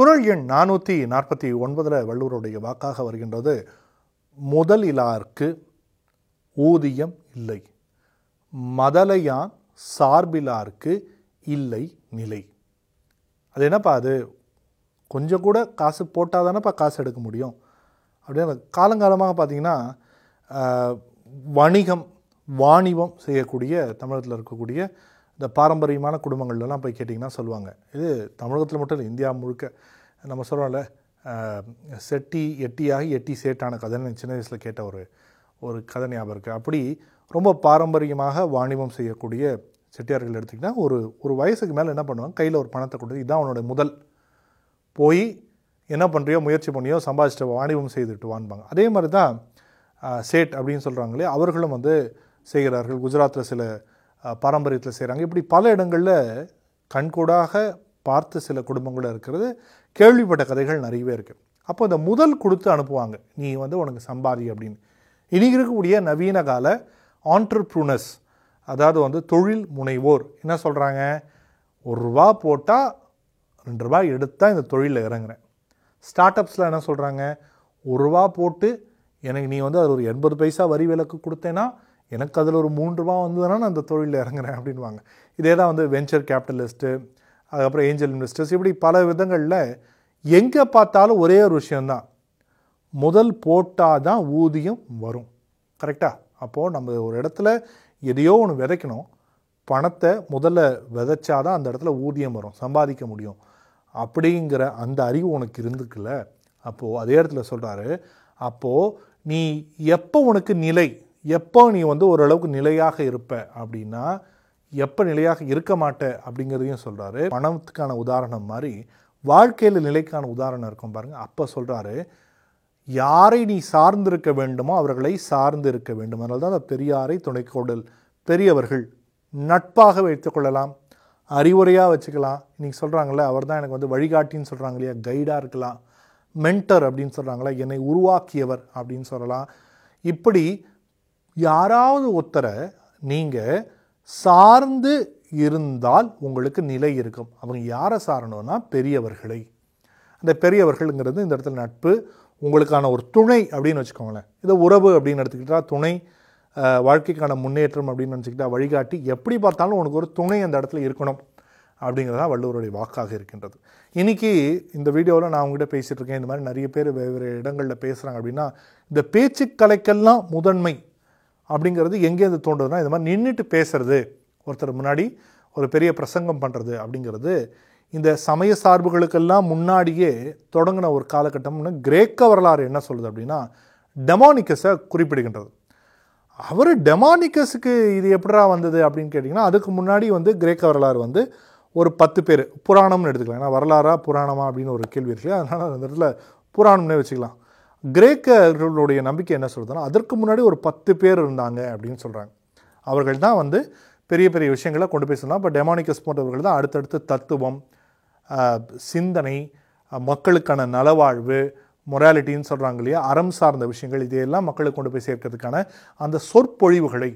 குரல் எண் நானூற்றி நாற்பத்தி ஒன்பதில் வள்ளுவருடைய வாக்காக வருகின்றது முதலிலார்க்கு ஊதியம் இல்லை மதலையான் சார்பிலார்க்கு இல்லை நிலை. அது என்னப்பா அது? கொஞ்சம் கூட காசு போட்டால் தானேப்பா காசு எடுக்க முடியும்? அப்படின்னு காலங்காலமாக பார்த்தீங்கன்னா வணிகம் வாணிபம் செய்யக்கூடிய தமிழகத்தில் இருக்கக்கூடிய இந்த பாரம்பரியமான குடும்பங்கள்லாம் போய் கேட்டிங்கன்னா சொல்லுவாங்க. இது தமிழகத்தில் மட்டும் இல்லை இந்தியா முழுக்க. நம்ம சொல்கிறோம்ல செட்டி எட்டியாகி எட்டி சேட்டான கதைன்னு சின்ன வயசில் கேட்ட ஒரு ஒரு கதை ஞாபகம் இருக்குது அப்படி ரொம்ப பாரம்பரியமாக வாணிபம் செய்யக்கூடிய செட்டியார்கள் எடுத்திங்கன்னா ஒரு ஒரு வயசுக்கு மேலே என்ன பண்ணுவாங்க கையில் ஒரு பணத்தை கொடுத்து இதுதான் அவனோட முதல். போய் என்ன பண்ணுறியோ முயற்சி பண்ணியோ சம்பாதிச்சிட்டு வாணிபம் செய்துட்டு வான்பாங்க. அதே மாதிரி தான் சேட் அப்படின்னு சொல்கிறாங்களே அவர்களும் வந்து செய்கிறார்கள். குஜராத்தில் சில பாரம்பரியத்தில் செய்கிறாங்க இப்படி பல இடங்களில் கண்கூடாக பார்த்து சில குடும்பங்கள் இருக்கிறது கேள்விப்பட்ட கதைகள் நிறையவே இருக்குது அப்போ இந்த முதல் கொடுத்து அனுப்புவாங்க நீ வந்து உனக்கு சம்பாதி அப்படின்னு. இன்றைக்கி இருக்கக்கூடிய நவீன கால ஆண்டர்ப்ரூனர்ஸ் அதாவது வந்து தொழில் முனைவோர் என்ன சொல்கிறாங்க ஒரு ரூபா போட்டால் ரெண்டு ரூபா எடுத்தால் இந்த தொழிலில் இறங்குறேன். ஸ்டார்ட் அப்ஸில் என்ன சொல்கிறாங்க ஒரு ரூபா போட்டு எனக்கு நீ வந்து அதில் ஒரு எண்பது பைசா வரி விலக்கு கொடுத்தேன்னா எனக்கு அதில் ஒரு மூன்று ரூபா வந்ததுன்னா நான் அந்த தொழிலில் இறங்குறேன் அப்படின்வாங்க இதே தான் வந்து வெஞ்சர் கேபிட்டலிஸ்ட்டு அதுக்கப்புறம் ஏஞ்சல் இன்வெஸ்டர்ஸ் இப்படி பல விதங்களில் எங்கே பார்த்தாலும் ஒரே ஒரு விஷயந்தான் முதல் போட்டால் தான் ஊதியம் வரும். கரெக்டாக அப்போது நம்ம ஒரு இடத்துல எதையோ ஒன்று விதைக்கணும். பணத்தை முதல்ல விதைச்சா தான் அந்த இடத்துல ஊதியம் வரும். சம்பாதிக்க முடியும். அப்படிங்கிற அந்த அறிவு உனக்கு இருந்துக்குல்ல அப்போது அதே இடத்துல சொல்கிறாரு அப்போது நீ எப்போ உனக்கு நிலை எப்போ நீ வந்து ஓரளவுக்கு நிலையாக இருப்ப அப்படின்னா எப்போ நிலையாக இருக்க மாட்ட அப்படிங்கிறதையும் சொல்கிறாரு பணத்துக்கான உதாரணம் மாதிரி வாழ்க்கையில் நிலைக்கான உதாரணம் இருக்கும் பாருங்கள் அப்போ சொல்கிறாரு யாரை நீ சார்ந்திருக்க வேண்டுமோ அவர்களை சார்ந்து இருக்க வேண்டும். அதனால தான் அந்த பெரியாரை துணைக்கோடல் பெரியவர்கள் நட்பாக வைத்துக்கொள்ளலாம் அறிவுரையாக வச்சுக்கலாம். இன்னைக்கு சொல்கிறாங்களே அவர் தான் எனக்கு வந்து வழிகாட்டின்னு சொல்கிறாங்க இல்லையா? கைடாக இருக்கலாம். மென்டர் அப்படின்னு சொல்கிறாங்களே என்னை உருவாக்கியவர் அப்படின்னு சொல்லலாம். இப்படி யாராவது ஒருத்தரை நீங்கள் சார்ந்து இருந்தால் உங்களுக்கு நிலை இருக்கும். அவங்க யாரை சாரணும்னா பெரியவர்களை. அந்த பெரியவர்கள்ங்கிறது இந்த இடத்துல நட்பு உங்களுக்கான ஒரு துணை அப்படின்னு வச்சுக்கோங்களேன். இதை உறவு அப்படின்னு எடுத்துக்கிட்டால் துணை வாழ்க்கைக்கான முன்னேற்றம் அப்படின்னு நினச்சிக்கிட்டா வழிகாட்டி எப்படி பார்த்தாலும் உனக்கு ஒரு துணை அந்த இடத்துல இருக்கணும் அப்படிங்கிறது தான் வள்ளுவருடைய வாக்காக இருக்கின்றது. இன்னைக்கு இந்த வீடியோவில் நான் உங்ககிட்ட பேசிகிட்டு இருக்கேன். இந்த மாதிரி நிறைய பேர் வெவ்வேறு இடங்களில் பேசுகிறாங்க அப்படின்னா இந்த பேச்சு கலைக்கெல்லாம் முதன்மை அப்படிங்கிறது எங்கேருந்து தோன்றுதுன்னா இந்த மாதிரி நின்றுட்டு பேசுறது ஒருத்தர் முன்னாடி ஒரு பெரிய பிரசங்கம் பண்ணுறது அப்படிங்கிறது இந்த சமய சார்புகளுக்கெல்லாம் முன்னாடியே தொடங்கின ஒரு காலகட்டம்னு கிரேக்க வரலாறு என்ன சொல்லுது அப்படின்னா டெமானிக்கஸை குறிப்பிடுகின்றது. அவர் டெமானிக்கஸுக்கு இது எப்படிடா வந்தது அப்படின்னு கேட்டிங்கன்னா அதுக்கு முன்னாடி வந்து கிரேக்க வரலாறு வந்து ஒரு பத்து பேர் புராணம்னு எடுத்துக்கலாம். ஏன்னா வரலாறா புராணமா அப்படின்னு ஒரு கேள்வி இருக்கு அதனால் அந்த இடத்துல புராணம்னே வச்சுக்கலாம். கிரேக்கர்களுடைய நம்பிக்கை என்ன சொல்கிறதுன்னா அதற்கு முன்னாடி ஒரு பத்து பேர் இருந்தாங்க அப்படின்னு சொல்கிறாங்க அவர்கள் தான் வந்து பெரிய பெரிய விஷயங்களை கொண்டு போய் சொல்லலாம். இப்போ டெமானிக்கஸ் போன்றவர்கள் தான் அடுத்தடுத்து தத்துவம் சிந்தனை மக்களுக்கான நலவாழ்வு மொராலிட்டின்னு சொல்கிறாங்க இல்லையா? அறம் சார்ந்த விஷயங்கள் இதையெல்லாம் மக்களுக்கு கொண்டு போய் சேர்க்கறதுக்கான அந்த சொற்பொழிவுகளை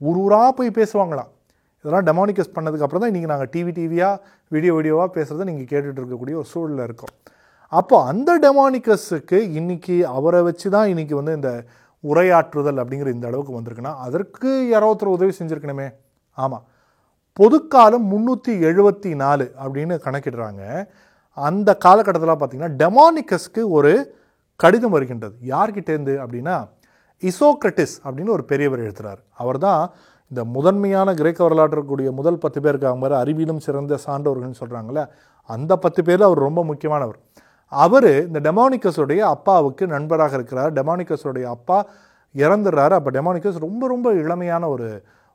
ஊர் ஊராக போய் பேசுவாங்களாம். இதெல்லாம் டெமானிக்கஸ் பண்ணதுக்கப்புறம் தான் இன்றைக்கி நாங்கள் டிவி டிவியாக வீடியோ வீடியோவாக பேசுகிறத நீங்கள் கேட்டுகிட்டு இருக்கக்கூடிய ஒரு சூழலில் இருக்கோம். அப்போ அந்த டெமானிக்கஸுக்கு இன்னைக்கு அவரை வச்சு தான் இன்னைக்கு வந்து இந்த உரையாற்றுதல் அப்படிங்கிற இந்த அளவுக்கு வந்திருக்குன்னா அதற்கு யாரோ ஒருத்தர் உதவி செஞ்சுருக்கணுமே? ஆமாம் பொதுக்காலம் முந்நூற்றி எழுபத்தி நாலு அப்படின்னு கணக்கிடுறாங்க. அந்த காலகட்டத்தில் பார்த்திங்கன்னா டெமானிக்கஸ்க்கு ஒரு கடிதம் வருகின்றது. யார்கிட்டேருந்து அப்படின்னா இசோக்ரட்டிஸ் அப்படின்னு ஒரு பெரியவர் எழுத்துறார் அவர் தான் இந்த முதன்மையான கிரேக்க வரலாற்று இருக்கக்கூடிய முதல் பத்து பேர் இருக்காங்க மாதிரி அறிவிலும் சிறந்த சான்றோர்கள்னு சொல்கிறாங்களே அந்த பத்து பேரில் அவர் ரொம்ப முக்கியமானவர். அவர் இந்த டெமானிக்கஸுடைய அப்பாவுக்கு நண்பராக இருக்கிறார். டெமானிக்கஸுடைய அப்பா இறந்துடுறாரு. அப்போ டெமானிக்கஸ் ரொம்ப ரொம்ப இளமையான ஒரு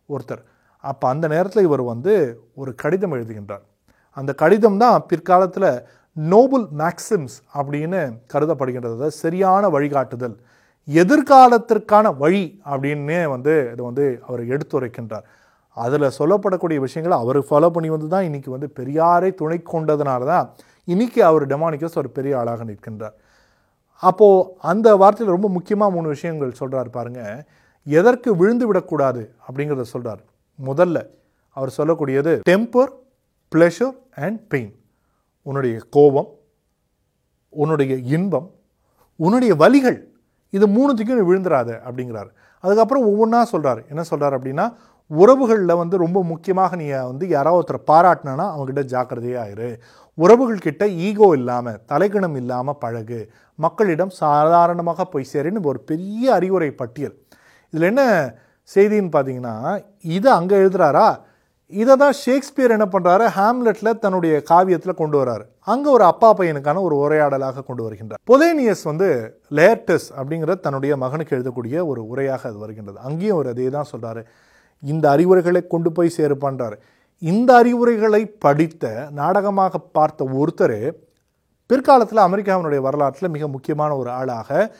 ஒருத்தர். அப்போ அந்த நேரத்தில் இவர் வந்து ஒரு கடிதம் எழுதுகின்றார். அந்த கடிதம் தான் பிற்காலத்தில் நோபல் மேக்சிம்ஸ் அப்படின்னு கருதப்படுகின்றது. சரியான வழிகாட்டுதல் எதிர்காலத்திற்கான வழி அப்படின்னே வந்து இதை வந்து அவர் எடுத்துரைக்கின்றார். அதில் சொல்லப்படக்கூடிய விஷயங்களை அவர் ஃபாலோ பண்ணி வந்து தான் இன்னைக்கு வந்து பெரியாரை துணை கொண்டதுனால தான் இன்றைக்கி அவர் டெமானிக்கஸ் ஒரு பெரிய ஆளாக நிற்கின்றார். அப்போது அந்த வார்த்தையில் ரொம்ப முக்கியமாக மூணு விஷயங்கள் சொல்கிறார் பாருங்கள் எதற்கு விழுந்து விடக்கூடாது அப்படிங்கிறத சொல்கிறார் முதல்ல அவர் சொல்லக்கூடியது டெம்பர் ப்ளஷர் அண்ட் பெயின் உன்னுடைய கோபம் உன்னுடைய இன்பம் உன்னுடைய வலிகள் இது மூணுத்துக்கும் விழுந்துடாது அப்படிங்கிறார் அப்படிங்கிறாரு. அதுக்கப்புறம் ஒவ்வொன்றா சொல்கிறார் என்ன சொல்கிறார் அப்படின்னா உறவுகளில் வந்து ரொம்ப முக்கியமாக நீ வந்து யாராவது ஒருத்தரை பாராட்டினா அவங்ககிட்ட ஜாக்கிரதையாக இரு. உறவுகள் ஈகோ இல்லாமல் தலைக்கணம் இல்லாமல் பழகு. மக்களிடம் சாதாரணமாக போய் சேருன்னு ஒரு பெரிய அறிவுரை பட்டியல். இதில் என்ன செய்தின்னு பார்த்தீங்கன்னா இதை அங்கே எழுதுறாரா? இதை தான் ஷேக்ஸ்பியர் என்ன பண்ணுறாரு ஹாம்லெட்டில் தன்னுடைய காவியத்தில் கொண்டு வராரு. அங்கே ஒரு அப்பா பையனுக்கான ஒரு உரையாடலாக கொண்டு வருகின்றார். பொலேனியஸ் வந்து லேர்டஸ் அப்படிங்கிற தன்னுடைய மகனுக்கு எழுதக்கூடிய ஒரு உரையாக அது வருகின்றது. அங்கேயும் ஒரு அதே தான் சொல்கிறாரு இந்த அறிவுரைகளை கொண்டு போய் சேருப்பான்றார். இந்த அறிவுரைகளை படித்த நாடகமாக பார்த்த ஒருத்தர் பிற்காலத்தில் அமெரிக்காவினுடைய வரலாற்றில் மிக முக்கியமான ஒரு ஆளாக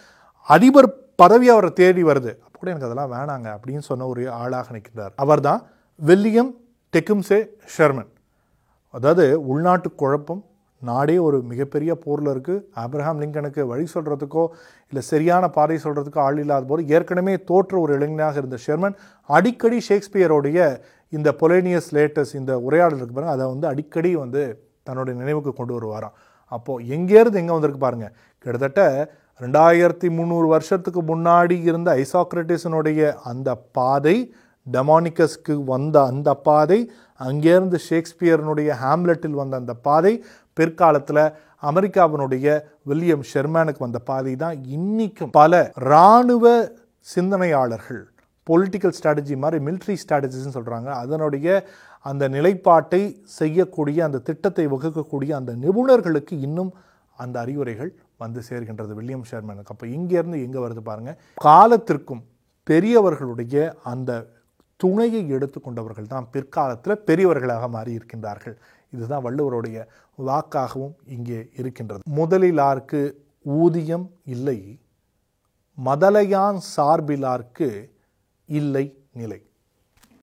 அதிபர் பதவி அவரை தேடி வருது. அப்போ கூட எனக்கு அதெல்லாம் வேணாங்க அப்படின்னு சொன்ன ஒரு ஆளாக நிற்கிறார். அவர்தான் வில்லியம் டெக்கும்சே ஷெர்மன். அதாவது உள்நாட்டு குழப்பம் நாடே ஒரு மிகப்பெரிய போரில் இருக்குது ஆப்ரஹாம் லிங்கனுக்கு வழி சொல்கிறதுக்கோ இல்லை சரியான பாதை சொல்கிறதுக்கோ ஆள் இல்லாத போது ஏற்கனவே தோற்ற ஒரு இளைஞனாக இருந்த ஷெர்மன் அடிக்கடி ஷேக்ஸ்பியரோடைய இந்த பொலேனியஸ் லேட்டஸ் இந்த உரையாடல் இருக்கு பாருங்க. அதை வந்து அடிக்கடி வந்து தன்னுடைய நினைவுக்கு கொண்டு வருவாராம். அப்போது எங்கேருந்து எங்கே வந்திருக்கு பாருங்கள் கிட்டத்தட்ட ரெண்டாயிரத்தி முந்நூறு வருஷத்துக்கு முன்னாடி இருந்த ஐசாக்ரட்டிஸனுடைய அந்த பாதை டெமானிக்கஸ்க்கு வந்த அந்த பாதை அங்கேருந்து ஷேக்ஸ்பியர்னுடைய ஹாம்லெட்டில் வந்த அந்த பாதை பிற்காலத்தில் அமெரிக்காவினுடைய வில்லியம் ஷெர்மேனுக்கு வந்த பாதை தான் இன்றைக்கும் பல இராணுவ சிந்தனையாளர்கள் பொலிட்டிக்கல் ஸ்ட்ராட்டஜி மாதிரி மிலிட்ரி ஸ்ட்ராட்டஜின்னு சொல்கிறாங்க அதனுடைய அந்த நிலைப்பாட்டை செய்யக்கூடிய அந்த திட்டத்தை வகுக்கக்கூடிய அந்த நிபுணர்களுக்கு இன்னும் அந்த அறிவுரைகள் வந்து சேர்கின்றது வில்லியம் ஷெர்மேனுக்கு. அப்போ இங்கேருந்து எங்கே வருது பாருங்கள் காலத்திற்கும் பெரியவர்களுடைய அந்த துணையை எடுத்துக்கொண்டவர்கள் தான் பிற்காலத்தில் பெரியவர்களாக மாறி இருக்கின்றார்கள் இதுதான் வள்ளுவருடைய வாக்காகவும் இங்கே இருக்கின்றது. முதலிலார்க்கு ஊதியம் இல்லை மதலையான் சார்பிலார்க்கு இல்லை நிலை.